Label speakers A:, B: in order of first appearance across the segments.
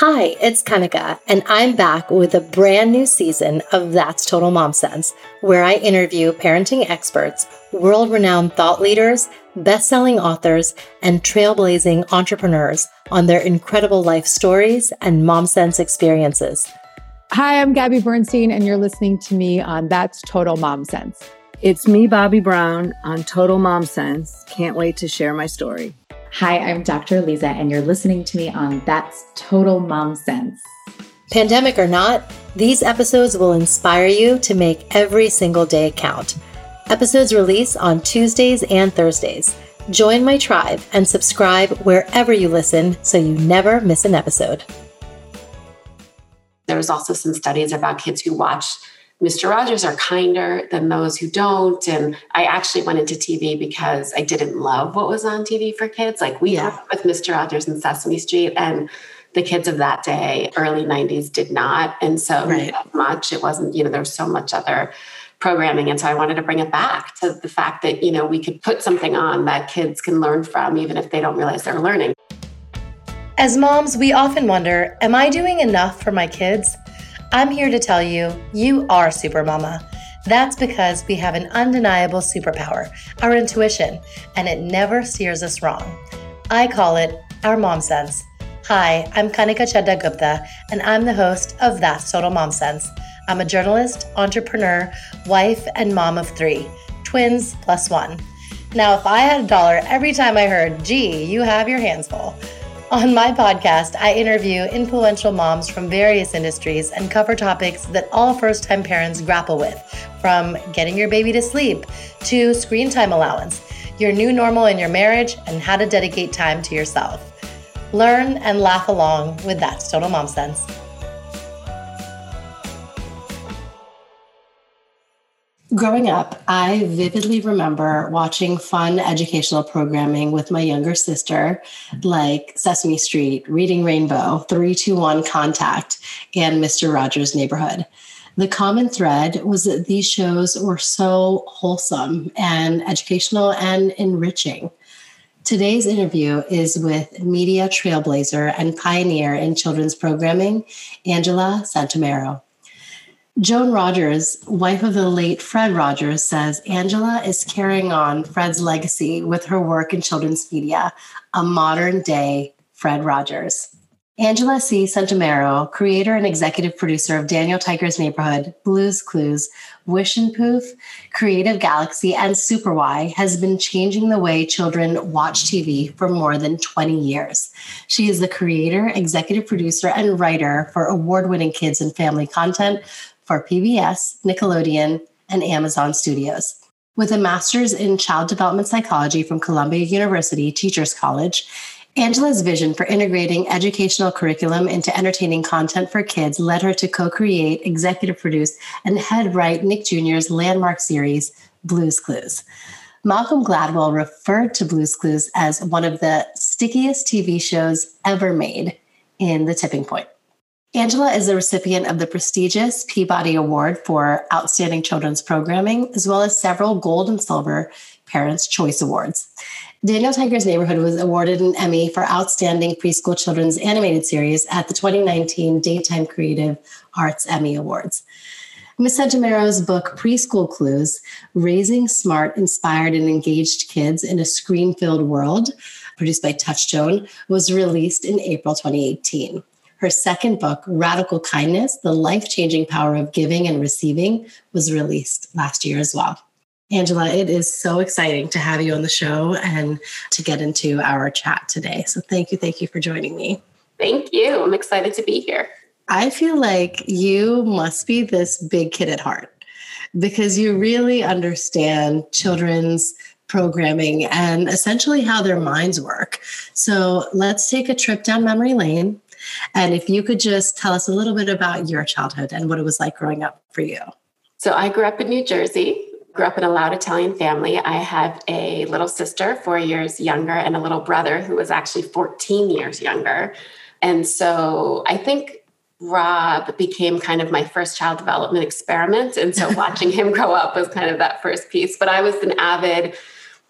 A: Hi, it's Kanika, and I'm back with a brand new season of That's Total Mom Sense, where I interview parenting experts, world renowned thought leaders, best selling authors, and trailblazing entrepreneurs on their incredible life stories and mom sense experiences.
B: Hi, I'm Gabby Bernstein, and you're listening to me on That's Total Mom Sense.
C: It's me, Bobbi Brown, on Total Mom Sense. Can't wait to share my story.
D: Hi, I'm Dr. Aliza, and you're listening to me on That's Total Mom Sense.
A: Pandemic or not, these episodes will inspire you to make every single day count. Episodes release on Tuesdays and Thursdays. Join my tribe and subscribe wherever you listen so you never miss an episode.
E: There was also some studies about kids who watch Mr. Rogers are kinder than those who don't. And I actually went into TV because I didn't love what was on TV for kids. Like we yeah. with Mr. Rogers and Sesame Street, and the kids of that day, early 90s, did not. And so right. much, it wasn't, you know, there was so much other programming. And so I wanted to bring it back to the fact that, you know, we could put something on that kids can learn from, even if they don't realize they're learning.
A: As moms, we often wonder Am I doing enough for my kids? I'm here to tell you, you are Super Mama. That's because we have an undeniable superpower, our intuition, and it never steers us wrong. I call it our mom sense. Hi, I'm Kanika Chadda Gupta, and I'm the host of That's Total Mom Sense. I'm a journalist, entrepreneur, wife, and mom of three, twins plus one. Now, if I had a dollar every time I heard, gee, you have your hands full, on my podcast, I interview influential moms from various industries and cover topics that all first time parents grapple with, from getting your baby to sleep to screen time allowance, your new normal in your marriage, and how to dedicate time to yourself. Learn and laugh along with That's Total Mom Sense. Growing up, I vividly remember watching fun educational programming with my younger sister, like Sesame Street, Reading Rainbow, 321 Contact, and Mr. Rogers' Neighborhood. The common thread was that these shows were so wholesome and educational and enriching. Today's interview is with media trailblazer and pioneer in children's programming, Angela Santomero. Joan Rogers, wife of the late Fred Rogers, says Angela is carrying on Fred's legacy with her work in children's media, a modern day Fred Rogers. Angela C. Santomero, creator and executive producer of Daniel Tiger's Neighborhood, Blues Clues, Wishenpoof, Creative Galaxy, and Super Why, has been changing the way children watch TV for more than 20 years. She is the creator, executive producer, and writer for award winning kids and family content for PBS, Nickelodeon, and Amazon Studios. With a master's in child development psychology from Columbia University Teachers College, Angela's vision for integrating educational curriculum into entertaining content for kids led her to co create, executive produce, and head write Nick Jr.'s landmark series, Blues Clues. Malcolm Gladwell referred to Blues Clues as one of the stickiest TV shows ever made in the tipping point. Angela is a recipient of the prestigious Peabody Award for Outstanding Children's Programming, as well as several gold and silver Parents' Choice Awards. Daniel Tiger's Neighborhood was awarded an Emmy for Outstanding Preschool Children's Animated Series at the 2019 Daytime Creative Arts Emmy Awards. Ms. Santomero's book, Preschool Clues Raising Smart, Inspired, and Engaged Kids in a Screen Filled World, produced by Touchstone, was released in April 2018. Her second book, Radical Kindness The Life Changing Power of Giving and Receiving, was released last year as well. Angela, it is so exciting to have you on the show and to get into our chat today. So thank you. Thank you for joining me.
E: Thank you. I'm excited to be here.
A: I feel like you must be this big kid at heart because you really understand children's programming and essentially how their minds work. So let's take a trip down memory lane and if you could just tell us a little bit about your childhood and what it was like growing up for you.
E: So I grew up in New Jersey, grew up in a loud Italian family. I have a little sister, four years younger, and a little brother who was actually 14 years younger. And so I think Rob became kind of my first child development experiment. And so watching him grow up was kind of that first piece. But I was an avid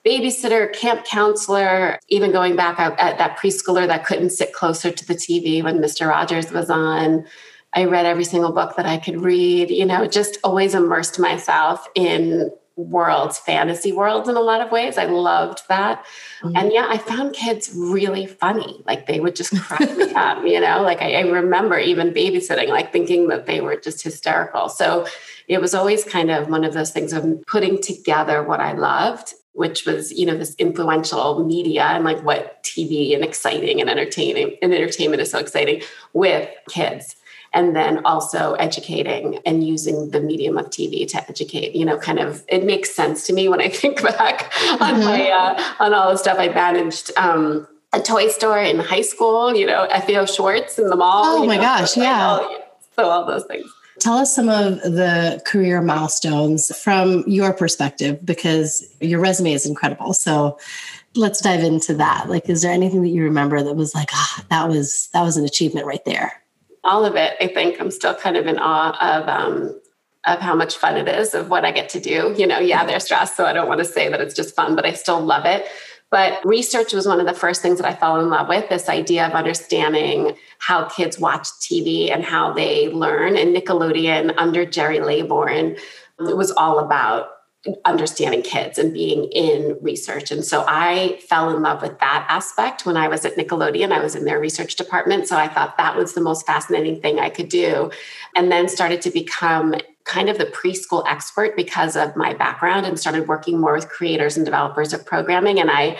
E: babysitter, camp counselor, even going back at, at that preschooler that couldn't sit closer to the TV when Mr. Rogers was on. I read every single book that I could read, you know, just always immersed myself in worlds, fantasy worlds in a lot of ways. I loved that. Mm-hmm. And yeah, I found kids really funny. Like they would just crack me up, you know, like I, I, remember even babysitting, like thinking that they were just hysterical. So it was always kind of one of those things of putting together what I loved which was you know this influential media and like what tv and exciting and entertaining and entertainment is so exciting with kids and then also educating and using the medium of TV to educate. You know, kind of it makes sense to me when I think back mm-hmm. on my uh, on all the stuff I managed. Um, a toy store in high school, you know, FAO Schwarz in the mall.
A: Oh my
E: know,
A: gosh,
E: so
A: yeah.
E: All, so all those things.
A: Tell us some of the career milestones from your perspective because your resume is incredible. So let's dive into that. Like, is there anything that you remember that was like, ah, that was that was an achievement right there?
E: All of it, I think I'm still kind of in awe of um, of how much fun it is, of what I get to do. You know, yeah, they're stressed, so I don't want to say that it's just fun, but I still love it. But research was one of the first things that I fell in love with this idea of understanding how kids watch TV and how they learn. And Nickelodeon under Gerry Laybourne, it was all about understanding kids and being in research. And so I fell in love with that aspect when I was at Nickelodeon. I was in their research department. So I thought that was the most fascinating thing I could do. And then started to become kind of the preschool expert because of my background and started working more with creators and developers of programming. And I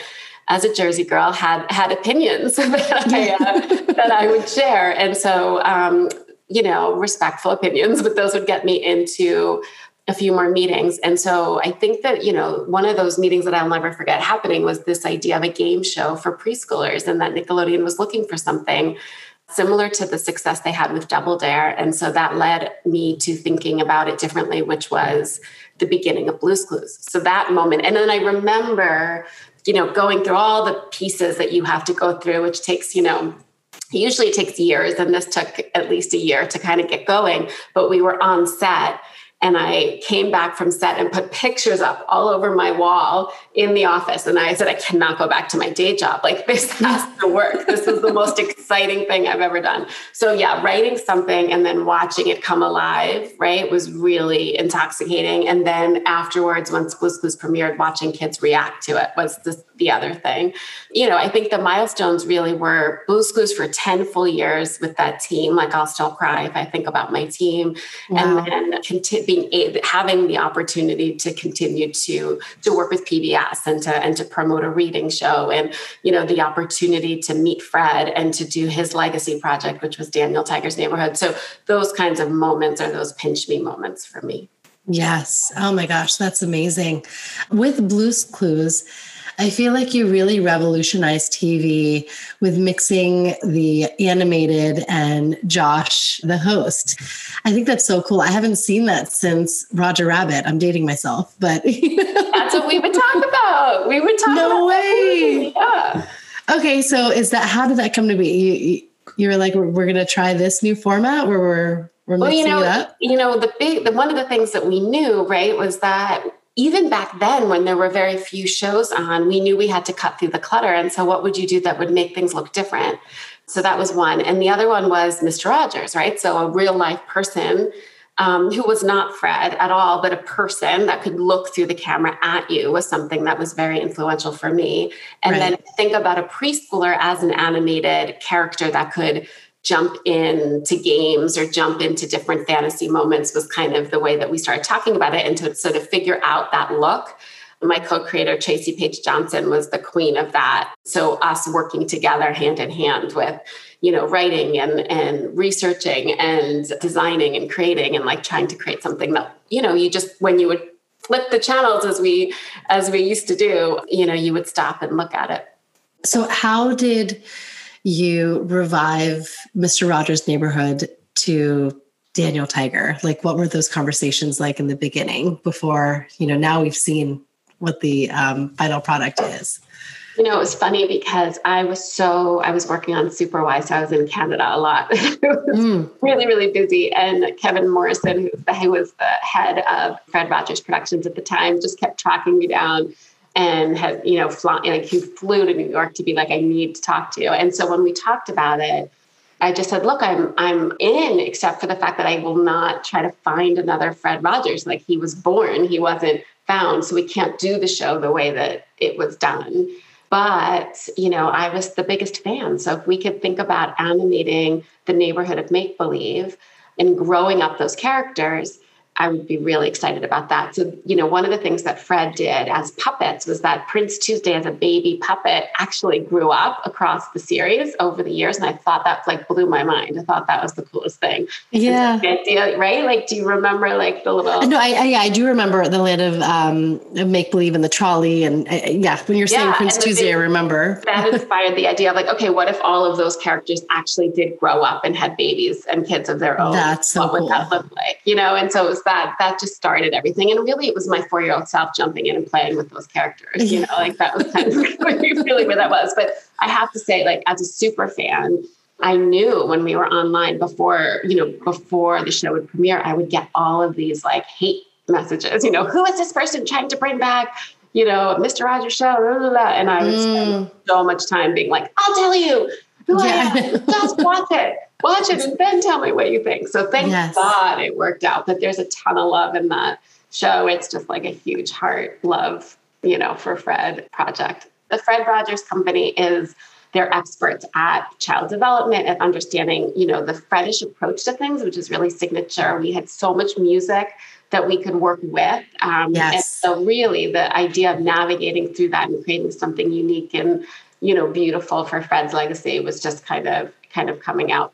E: as a Jersey girl, had had opinions that I, uh, that I would share, and so um, you know, respectful opinions, but those would get me into a few more meetings. And so I think that, you know, one of those meetings that I'll never forget happening was this idea of a game show for preschoolers and that Nickelodeon was looking for something similar to the success they had with Double Dare. And so that led me to thinking about it differently, which was the beginning of Blue's Clues. So that moment. And then I remember, you know, going through all the pieces that you have to go through, which takes, you know, usually takes years and this took at least a year to kind of get going but we were on set and I came back from set and put pictures up all over my wall in the office. And I said, I cannot go back to my day job. Like, this has to work. This is the most exciting thing I've ever done. So, yeah, writing something and then watching it come alive, right, was really intoxicating. And then afterwards, once Blue's Clues premiered, watching kids react to it was the, the other thing. You know, I think the milestones really were Blue's Clues for 10 full years with that team. Like, I'll still cry if I think about my team. Wow. And then continue being a, having the opportunity to continue to to work with PBS and to and to promote a reading show and you know the opportunity to meet Fred and to do his legacy project which was Daniel Tiger's Neighborhood so those kinds of moments are those pinch me moments for me
A: yes oh my gosh that's amazing with Blue's Clues I feel like you really revolutionized TV with mixing the animated and Josh, the host. I think that's so cool. I haven't seen that since Roger Rabbit. I'm dating myself, but
E: that's what we would talk about. We would talk.
A: No way. Yeah. Okay, so is that how did that come to be? You, you were like, we're, we're going to try this new format where we're we're well,
E: you know, you know, the big, the one of the things that we knew, right, was that even back then when there were very few shows on we knew we had to cut through the clutter. And so what would you do that would make things look different? So that was one. And the other one was mr rogers right? So a real life person um, who was not fred at all but a person that could look through the camera at you was something that was very influential for me. And right. then think about a preschooler as an animated character that could jump into games or jump into different fantasy moments was kind of the way that we started talking about it. And to sort of figure out that look my co-creator Traci Paige Johnson was the queen of that. So us working together hand in hand with you know writing and and researching and designing and creating and like trying to create something that you know you just when you would flip the channels as we as we used to do you know you would stop and look at it.
A: So how did you revive Mr. Rogers' neighborhood to Daniel Tiger? Like, what were those conversations like in the beginning before, you know, now we've seen what the um, final product is?
E: You know, it was funny because I was so, I was working on Super Superwise, so I was in Canada a lot. it was mm. really, really busy. And Kevin Morrison, who was the head of Fred Rogers Productions at the time, just kept tracking me down and had, you know, flown, like he flew to New York to be like, I need to talk to you. And so when we talked about it, I just said, look, I'm I'm in, except for the fact that I will not try to find another Fred Rogers. Like he was born, he wasn't found. So we can't do the show the way that it was done. But, you know, I was the biggest fan. So if we could think about animating the neighborhood of make believe and growing up those characters, I would be really excited about that. So, you know, one of the things that Fred did as puppets was that Prince Tuesday as a baby puppet actually grew up across the series over the years. And I thought that like blew my mind. I thought that was the coolest thing.
A: Yeah.
E: Idea, right? Like, do you remember like the little.
A: No, I, I, I do remember the land of um, Make Believe in the trolley. And uh, yeah, when you're saying yeah, Prince Tuesday, I remember.
E: That inspired the idea of like, okay, what if all of those characters actually did grow up and had babies and kids of their own?
A: That's so
E: What
A: cool.
E: would that look like? You know, and so it was that that just started everything. And really, it was my four year old self jumping in and playing with those characters. You know, like that was kind of really where that was. But I have to say, like as a super fan, I knew when we were online before, you know, before the show would premiere, I would get all of these like hate messages. You know, who is this person trying to bring back? You know, Mr. Rogers show, blah, blah, blah. and I would spend mm. so much time being like, "I'll tell you who
A: Yeah.
E: I am. Just watch it, watch it, and then tell me what you think." So thank
A: Yes.
E: God it worked out. But there's a ton of love in that show. It's just like a huge heart love, you know, for Fred project. The Fred Rogers Company is they're experts at child development and understanding, you know, the Fredish approach to things, which is really signature. We had so much music that we could work with. Um,
A: Yes.
E: And so really the idea of navigating through that and creating something unique and, you know, beautiful for Fred's legacy was just kind of kind of coming out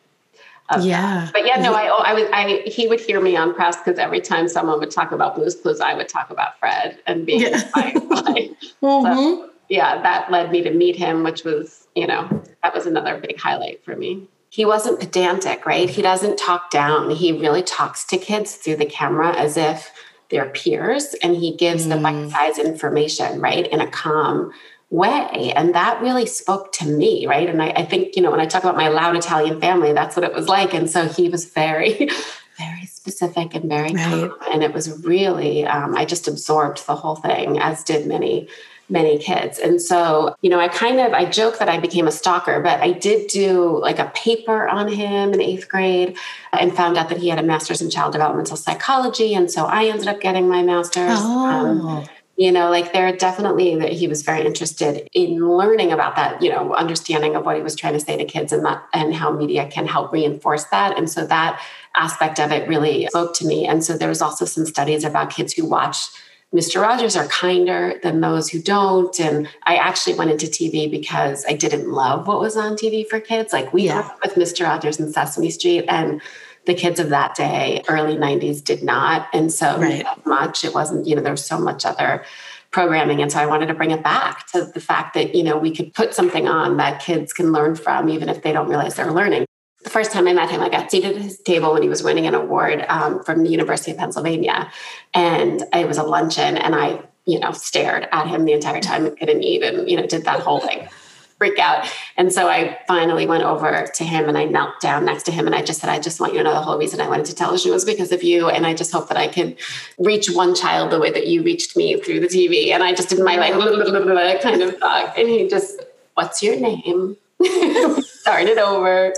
A: Yeah.
E: but yeah, no, I, I was, I, he would hear me on press because every time someone would talk about Blues Clues, I would talk about Fred and being
A: Yeah.
E: inspired by.
A: Mhm.
E: Yeah, that led me to meet him, which was, you know, that was another big highlight for me. He wasn't pedantic, right? He doesn't talk down. He really talks to kids through the camera as if they're peers and he gives the
A: Mm.
E: bite-sized information, right? In a calm way. And that really spoke to me, right? And I, I think, you know, when I talk about my loud Italian family, that's what it was like. And so he was very, very specific and very
A: Right.
E: calm. And it was really, um, I just absorbed the whole thing, as did many many kids. And so, you know, I kind of I joke that I became a stalker, but I did do like a paper on him in 8th grade and found out that he had a master's in child developmental psychology and so I ended up getting my master's. Um,
A: Oh.
E: You know, like there definitely that he was very interested in learning about that, you know, understanding of what he was trying to say to kids and that and how media can help reinforce that. And so that aspect of it really spoke to me. And so there was also some studies about kids who watch Mr. Rogers are kinder than those who don't. And I actually went into TV because I didn't love what was on TV for kids. Like we
A: Yeah.
E: with Mr. Rogers and Sesame Street and the kids of that day, early 90s, did not. And so
A: Right.
E: much. It wasn't, you know, there was so much other programming. And so I wanted to bring it back to the fact that, you know, we could put something on that kids can learn from, even if they don't realize they're learning. The first time I met him, I got seated at his table when he was winning an award um, from the University of Pennsylvania. And it was a luncheon, and I, you know, stared at him the entire time and couldn't eat and, you know, did that whole thing freak out. And so I finally went over to him and I knelt down next to him and I just said, I just want you to know the whole reason I went into television was because of you. And I just hope that I could reach one child the way that you reached me through the TV. And I just did my like blah, blah, blah, kind of talk. And he just, what's your name? Started over.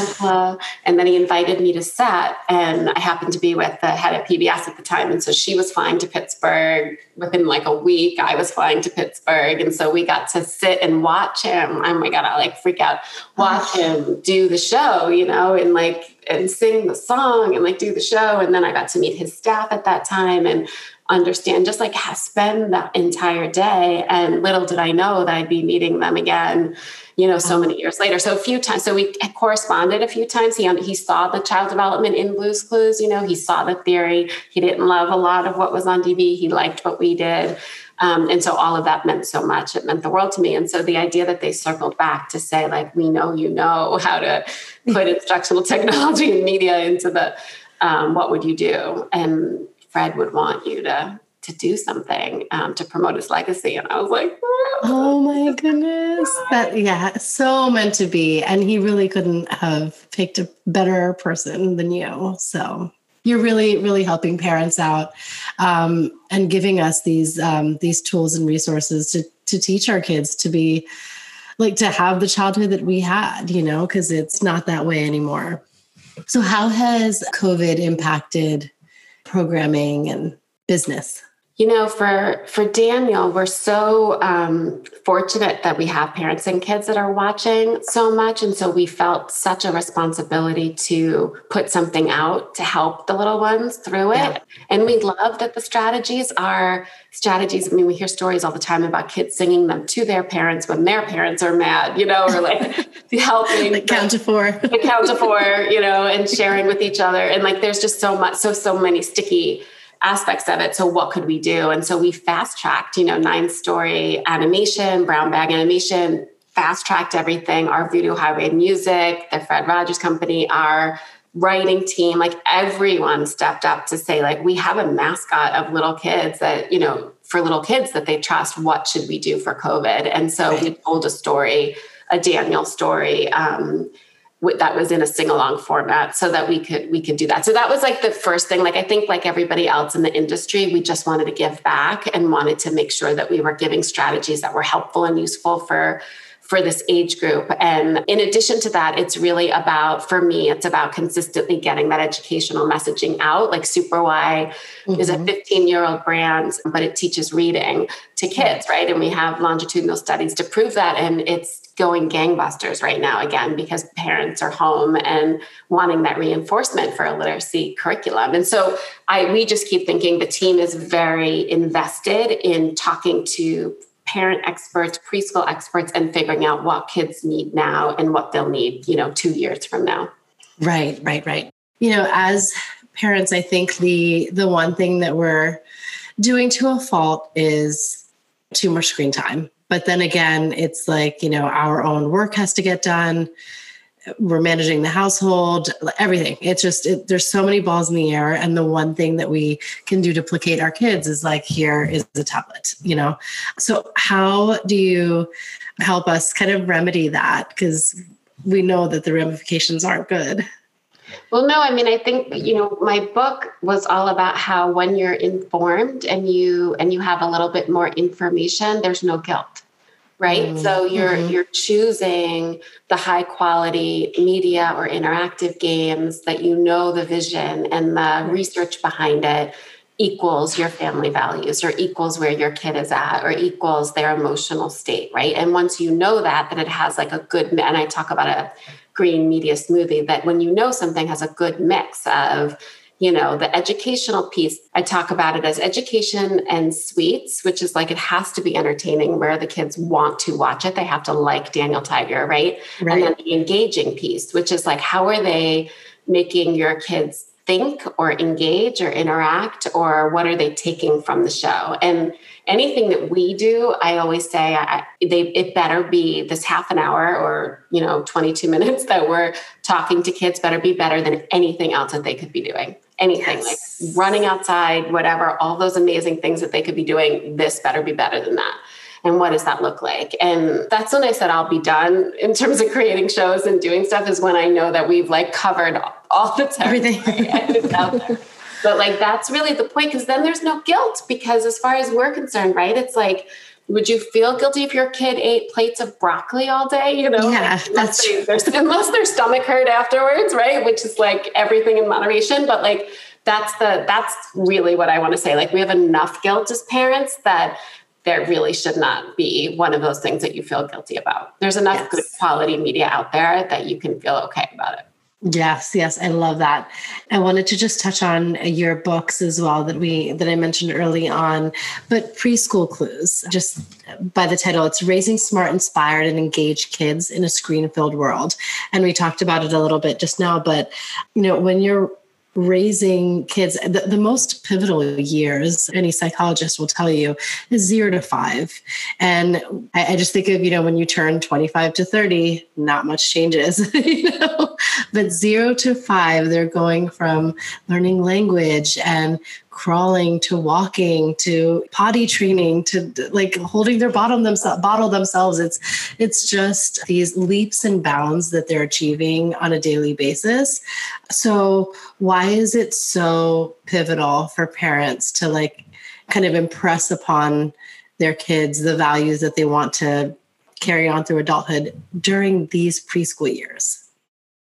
E: Angela. And then he invited me to set. And I happened to be with the head of PBS at the time. And so she was flying to Pittsburgh. Within like a week, I was flying to Pittsburgh. And so we got to sit and watch him. Oh my God, I like freak out. Watch him do the show, you know, and like and sing the song and like do the show. And then I got to meet his staff at that time and understand just like spend that entire day. And little did I know that I'd be meeting them again, you know, so many years later. So a few times, so we corresponded a few times. He he saw the child development in Blues Clues. You know, he saw the theory. He didn't love a lot of what was on TV. He liked what we did. Um, and so all of that meant so much. It meant the world to me. And so the idea that they circled back to say, like, we know you know how to put instructional technology and media into the um, what would you do? And Fred would want you to to do something um, to promote his legacy. And I was like,
A: Oh my goodness. That yeah, so meant to be. And he really couldn't have picked a better person than you. So you're really really helping parents out um, and giving us these um, these tools and resources to to teach our kids to be like to have the childhood that we had you know because it's not that way anymore so how has covid impacted programming and business
E: you know for for daniel we're so um, fortunate that we have parents and kids that are watching so much. And so we felt such a responsibility to put something out to help the little ones through it. Yeah. and we love that the strategies are strategies. I mean we hear stories all the time about kids singing them to their parents when their parents are mad you know or like helping.
A: The count to four.
E: The count to four you know and sharing with each other. And like there's just so much so so many sticky aspects of it. So what could we do? And so we fast tracked, you know, nine story animation, brown bag animation, fast tracked everything. Our Voodoo Highway Music, the Fred Rogers Company, our writing team, like everyone stepped up to say, like, we have a mascot of little kids that, you know, for little kids that they trust. What should we do for COVID? And so right. we told a story, a Daniel story. Um, that was in a sing along format so that we could we could do that so that was like the first thing like i think like everybody else in the industry we just wanted to give back and wanted to make sure that we were giving strategies that were helpful and useful for for this age group. And in addition to that, it's really about, for me, it's about consistently getting that educational messaging out. Like Super Why mm-hmm. is a mm-hmm. 15 year old brand, but it teaches reading to kids, right? And we have longitudinal studies to prove that. And it's going gangbusters right now, again, because parents are home and wanting that reinforcement for a literacy curriculum. And so I we just keep thinking the team is very invested in talking to parent experts, preschool experts, and figuring out what kids need now and what they'll need, you know, two years from now.
A: Right, right, right. You know, as parents, I think the the one thing that we're doing to a fault is too much screen time. But then again, it's like, you know, our own work has to get done. We're managing the household everything. It's just it, there's so many balls in the air. And the one thing that we can do to placate our kids is like here is the tablet you know? So how do you help us kind of remedy that? Because we know that the ramifications aren't good.
E: Well no i mean i think you know my book was all about how when you're informed and you and you have a little bit more information there's no guilt right mm-hmm. so you're mm-hmm. you're choosing the high quality media or interactive games that you know the vision and the research behind it equals your family values or equals where your kid is at or equals their emotional state right and once you know that that it has like a good and i talk about a green media smoothie that when you know something has a good mix of you know the educational piece i talk about it as education and sweets which is like it has to be entertaining where the kids want to watch it. They have to like daniel tiger right, right. and then the engaging piece which is like how are they making your kids think or engage or interact or what are they taking from the show? And anything that we do i always say I, they, it better be this half an hour or you know 22 minutes that we're talking to kids better be better than anything else that they could be doing anything yes. like running outside, whatever, all those amazing things that they could be doing. This better be better than that. And what does that look like? And that's when I said I'll be done in terms of creating shows and doing stuff is when I know that we've like covered all the
A: everything
E: out there. But like that's really the point because then there's no guilt because as far as we're concerned, right? It's like would you feel guilty if your kid ate plates of broccoli all day? You know,
A: yeah,
E: that's unless, unless their stomach hurt afterwards, right? Which is like everything in moderation. But like that's the that's really what I want to say. Like we have enough guilt as parents that there really should not be one of those things that you feel guilty about. There's enough yes. good quality media out there that you can feel okay about it.
A: Yes, yes, I love that. I wanted to just touch on your books as well that we that I mentioned early on, but preschool clues. Just by the title, it's raising smart, inspired, and engaged kids in a screen-filled world. And we talked about it a little bit just now, but you know, when you're raising kids the, the, most pivotal years any psychologist will tell you is zero to five. And I, I, just think of you know when you turn 25 to 30 not much changes you know? But zero to five they're going from learning language and crawling to walking to potty training to like holding their bottom themselves bottle themselves. It's it's just these leaps and bounds that they're achieving on a daily basis. So why is it so pivotal for parents to like kind of impress upon their kids the values that they want to carry on through adulthood during these preschool years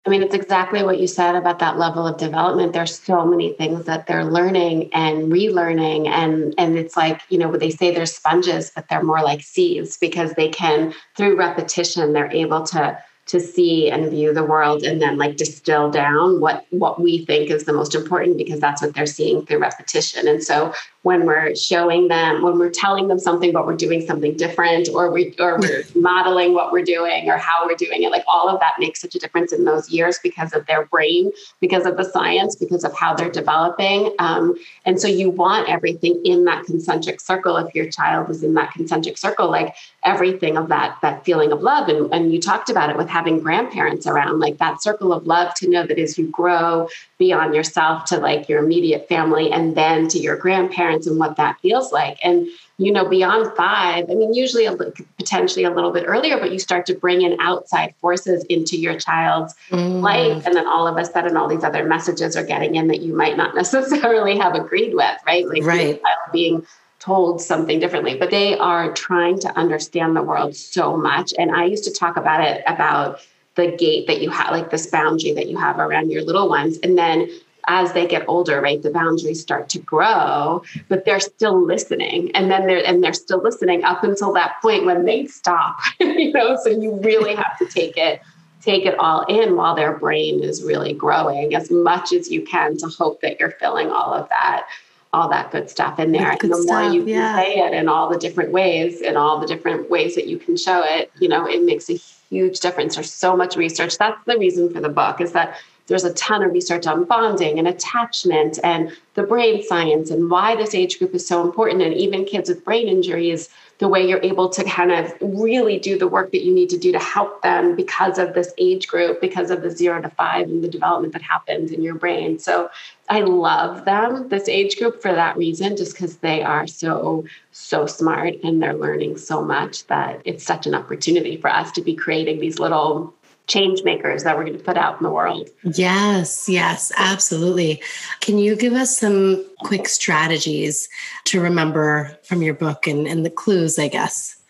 E: I mean, it's exactly what you said about that level of development. There's so many things that they're learning and relearning. And, and it's like, you know, they say they're sponges, but they're more like seeds because they can, through repetition, they're able to to see and view the world and then like distill down what what we think is the most important because that's what they're seeing through repetition and so when we're showing them when we're telling them something but we're doing something different or we or we're modeling what we're doing or how we're doing it like all of that makes such a difference in those years because of their brain because of the science because of how they're developing um, and so you want everything in that concentric circle if your child is in that concentric circle like everything of that that feeling of love and, and you talked about it with having grandparents around like that circle of love to know that as you grow beyond yourself to like your immediate family and then to your grandparents and what that feels like and you know beyond five i mean usually a, potentially a little bit earlier but you start to bring in outside forces into your child's mm. life and then all of a sudden all these other messages are getting in that you might not necessarily have agreed with right like
A: right.
E: being told something differently, but they are trying to understand the world so much. And I used to talk about it about the gate that you have, like this boundary that you have around your little ones. And then as they get older, right, the boundaries start to grow, but they're still listening. And then they're and they're still listening up until that point when they stop. you know, so you really have to take it take it all in while their brain is really growing as much as you can to hope that you're filling all of that all that good stuff in there. And the stuff, more you yeah. can say it in all the different ways, in all the different ways that you can show it, you know, it makes a huge difference. There's so much research. That's the reason for the book is that there's a ton of research on bonding and attachment and the brain science and why this age group is so important. And even kids with brain injuries the way you're able to kind of really do the work that you need to do to help them because of this age group, because of the zero to five and the development that happens in your brain. So I love them, this age group, for that reason, just because they are so, so smart and they're learning so much that it's such an opportunity for us to be creating these little change makers that we're going to put out in the world.
A: Yes, yes, absolutely. Can you give us some quick strategies to remember from your book and, and the clues, I guess?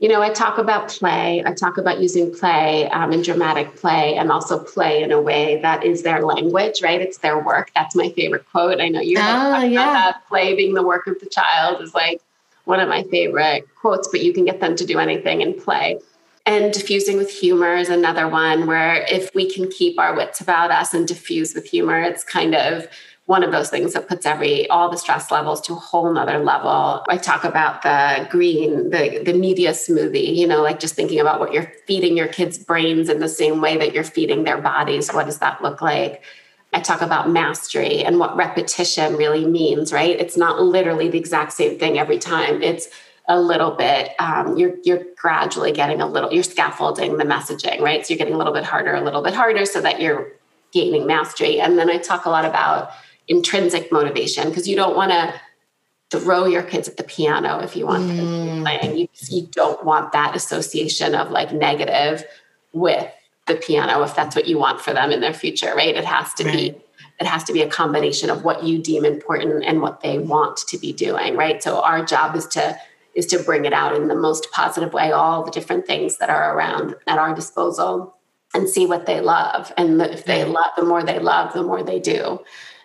E: You know, I talk about play. I talk about using play um, and dramatic play, and also play in a way that is their language, right? It's their work. That's my favorite quote. I know you
A: oh, yeah.
E: that. Play being the work of the child is like one of my favorite quotes, but you can get them to do anything in play. And diffusing with humor is another one where if we can keep our wits about us and diffuse with humor, it's kind of one of those things that puts every all the stress levels to a whole nother level. I talk about the green, the the media smoothie, you know, like just thinking about what you're feeding your kids' brains in the same way that you're feeding their bodies. What does that look like? I talk about mastery and what repetition really means, right? It's not literally the exact same thing every time. It's a little bit um, you're you're gradually getting a little you're scaffolding the messaging right? So you're getting a little bit harder a little bit harder so that you're gaining mastery. And then i talk a lot about intrinsic motivation because you don't want to throw your kids at the piano if you want them mm. playing. You, you don't want that association of like negative with the piano if that's what you want for them in their future right? It has to right. be it has to be a combination of what you deem important and what they want to be doing right? So our job is to is to bring it out in the most positive way, all the different things that are around at our disposal and see what they love. And if they mm-hmm. love, the more they love, the more they do.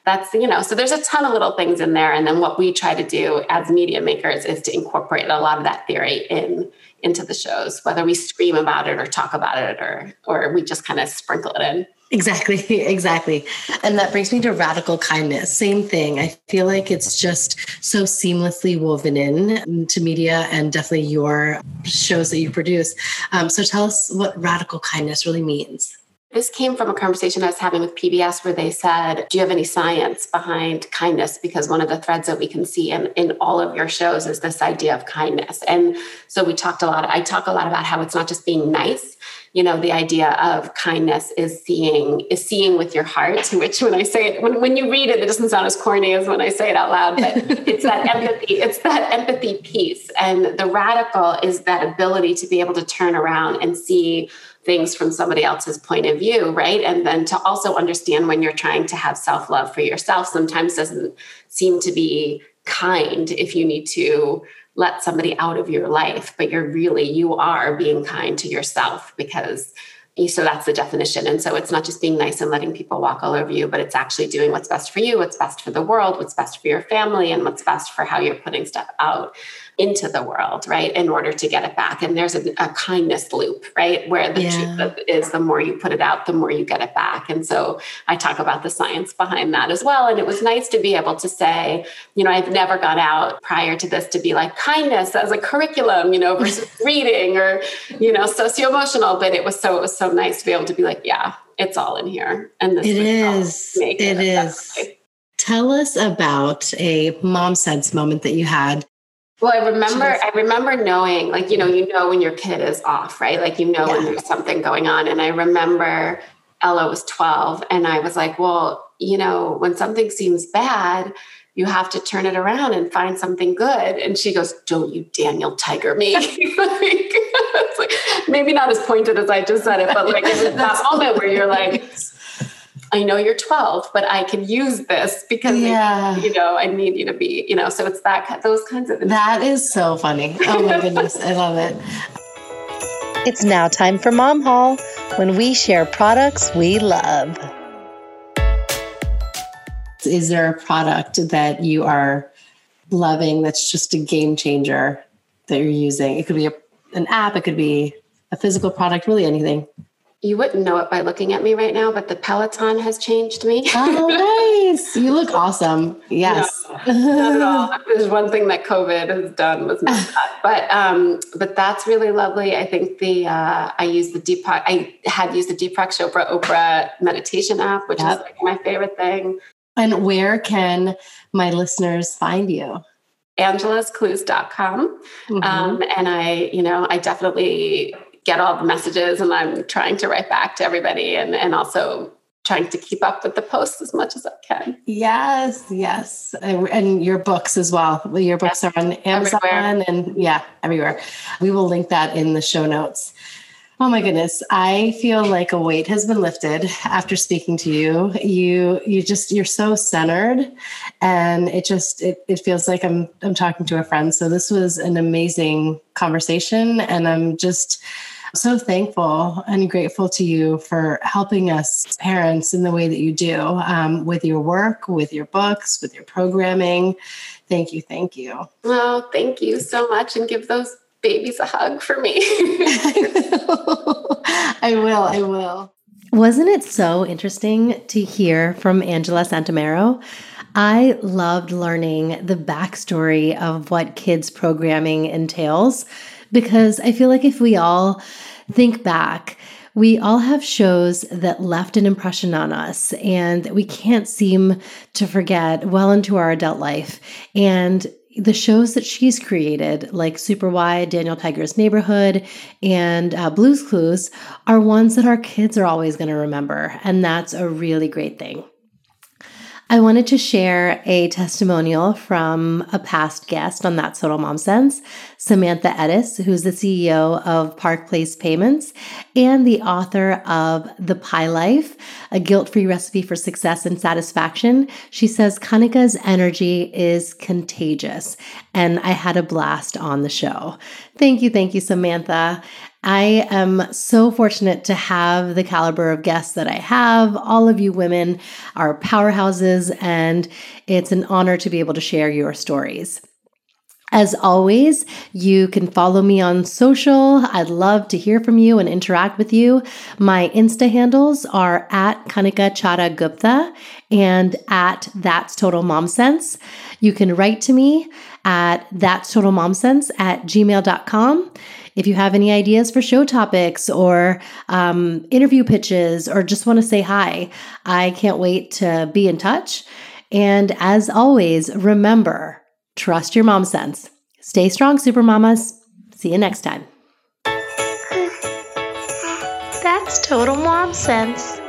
E: That's, you know, so there's a ton of little things in there. And then what we try to do as media makers is to incorporate a lot of that theory in into the shows, whether we scream about it or talk about it or or we just kind of sprinkle it in.
A: Exactly, exactly. And that brings me to radical kindness. Same thing. I feel like it's just so seamlessly woven in to media and definitely your shows that you produce. Um, so tell us what radical kindness really means.
E: This came from a conversation I was having with PBS where they said, Do you have any science behind kindness? Because one of the threads that we can see in, in all of your shows is this idea of kindness. And so we talked a lot, I talk a lot about how it's not just being nice, you know the idea of kindness is seeing is seeing with your heart which when i say it when, when you read it it doesn't sound as corny as when i say it out loud but it's that empathy it's that empathy piece. And the radical is that ability to be able to turn around and see things from somebody else's point of view right? And then to also understand when you're trying to have self-love for yourself sometimes doesn't seem to be kind if you need to let somebody out of your life, but you're really, you are being kind to yourself because so that's the definition. And so it's not just being nice and letting people walk all over you, but it's actually doing what's best for you, what's best for the world, what's best for your family, and what's best for how you're putting stuff out into the world, right? In order to get it back. And there's a, a kindness loop, right? Where the yeah. truth is the more you put it out, the more you get it back. And so I talk about the science behind that as well. And it was nice to be able to say, you know, I've never gone out prior to this to be like kindness as a curriculum, you know, versus reading or, you know, socio emotional. But it was so, it was so nice to be able to be like, yeah, it's all in here. And
A: this it is, it, it is. Tell us about a mom sense moment that you had
E: well, I remember, I remember knowing, like, you know, you know when your kid is off, right? Like, you know yeah. when there's something going on. And I remember Ella was 12, and I was like, well, you know, when something seems bad, you have to turn it around and find something good. And she goes, Don't you Daniel Tiger me. like, like, maybe not as pointed as I just said it, but like that moment where you're like, I know you're 12, but I can use this because yeah. you know I need you to be, you know. So it's that those kinds of.
A: That is so funny. Oh my goodness, I love it.
F: It's now time for Mom Haul when we share products we love.
A: Is there a product that you are loving that's just a game changer that you're using? It could be a, an app, it could be a physical product, really anything
E: you wouldn't know it by looking at me right now, but the Peloton has changed me.
A: oh, nice. You look awesome. Yes.
E: No, not at all. There's one thing that COVID has done was not that. But um, but that's really lovely. I think the uh, I use the Deepak I had used the Deepak Chopra Oprah meditation app, which yep. is like my favorite thing.
A: And where can my listeners find you?
E: angelasclues.com. Mm-hmm. Um, and I, you know, I definitely get all the messages and I'm trying to write back to everybody and, and also trying to keep up with the posts as much as I can.
A: Yes, yes. And your books as well. Your books yes, are on Amazon everywhere. and yeah, everywhere. We will link that in the show notes. Oh my goodness. I feel like a weight has been lifted after speaking to you. You you just you're so centered and it just it, it feels like I'm I'm talking to a friend. So this was an amazing conversation and I'm just so thankful and grateful to you for helping us parents in the way that you do um, with your work, with your books, with your programming. Thank you. Thank you.
E: Well, thank you so much. And give those babies a hug for me.
A: I will. I will.
F: Wasn't it so interesting to hear from Angela Santomero? I loved learning the backstory of what kids programming entails because I feel like if we all think back, we all have shows that left an impression on us and we can't seem to forget well into our adult life. And the shows that she's created, like Super Why, Daniel Tiger's Neighborhood, and uh, Blues Clues, are ones that our kids are always going to remember. And that's a really great thing. I wanted to share a testimonial from a past guest on That Total Mom Sense, Samantha Ettus, who's the CEO of Park Place Payments and the author of The Pie Life, a guilt free recipe for success and satisfaction. She says Kanika's energy is contagious, and I had a blast on the show. Thank you, thank you, Samantha. I am so fortunate to have the caliber of guests that I have. All of you women are powerhouses, and it's an honor to be able to share your stories. As always, you can follow me on social. I'd love to hear from you and interact with you. My Insta handles are at Kanika Chadda Gupta and at That's Total Mom Sense. You can write to me at That's Total Mom Sense at gmail.com. If you have any ideas for show topics or um, interview pitches or just want to say hi, I can't wait to be in touch. And as always, remember trust your mom sense. Stay strong, super mamas. See you next time. That's total mom sense.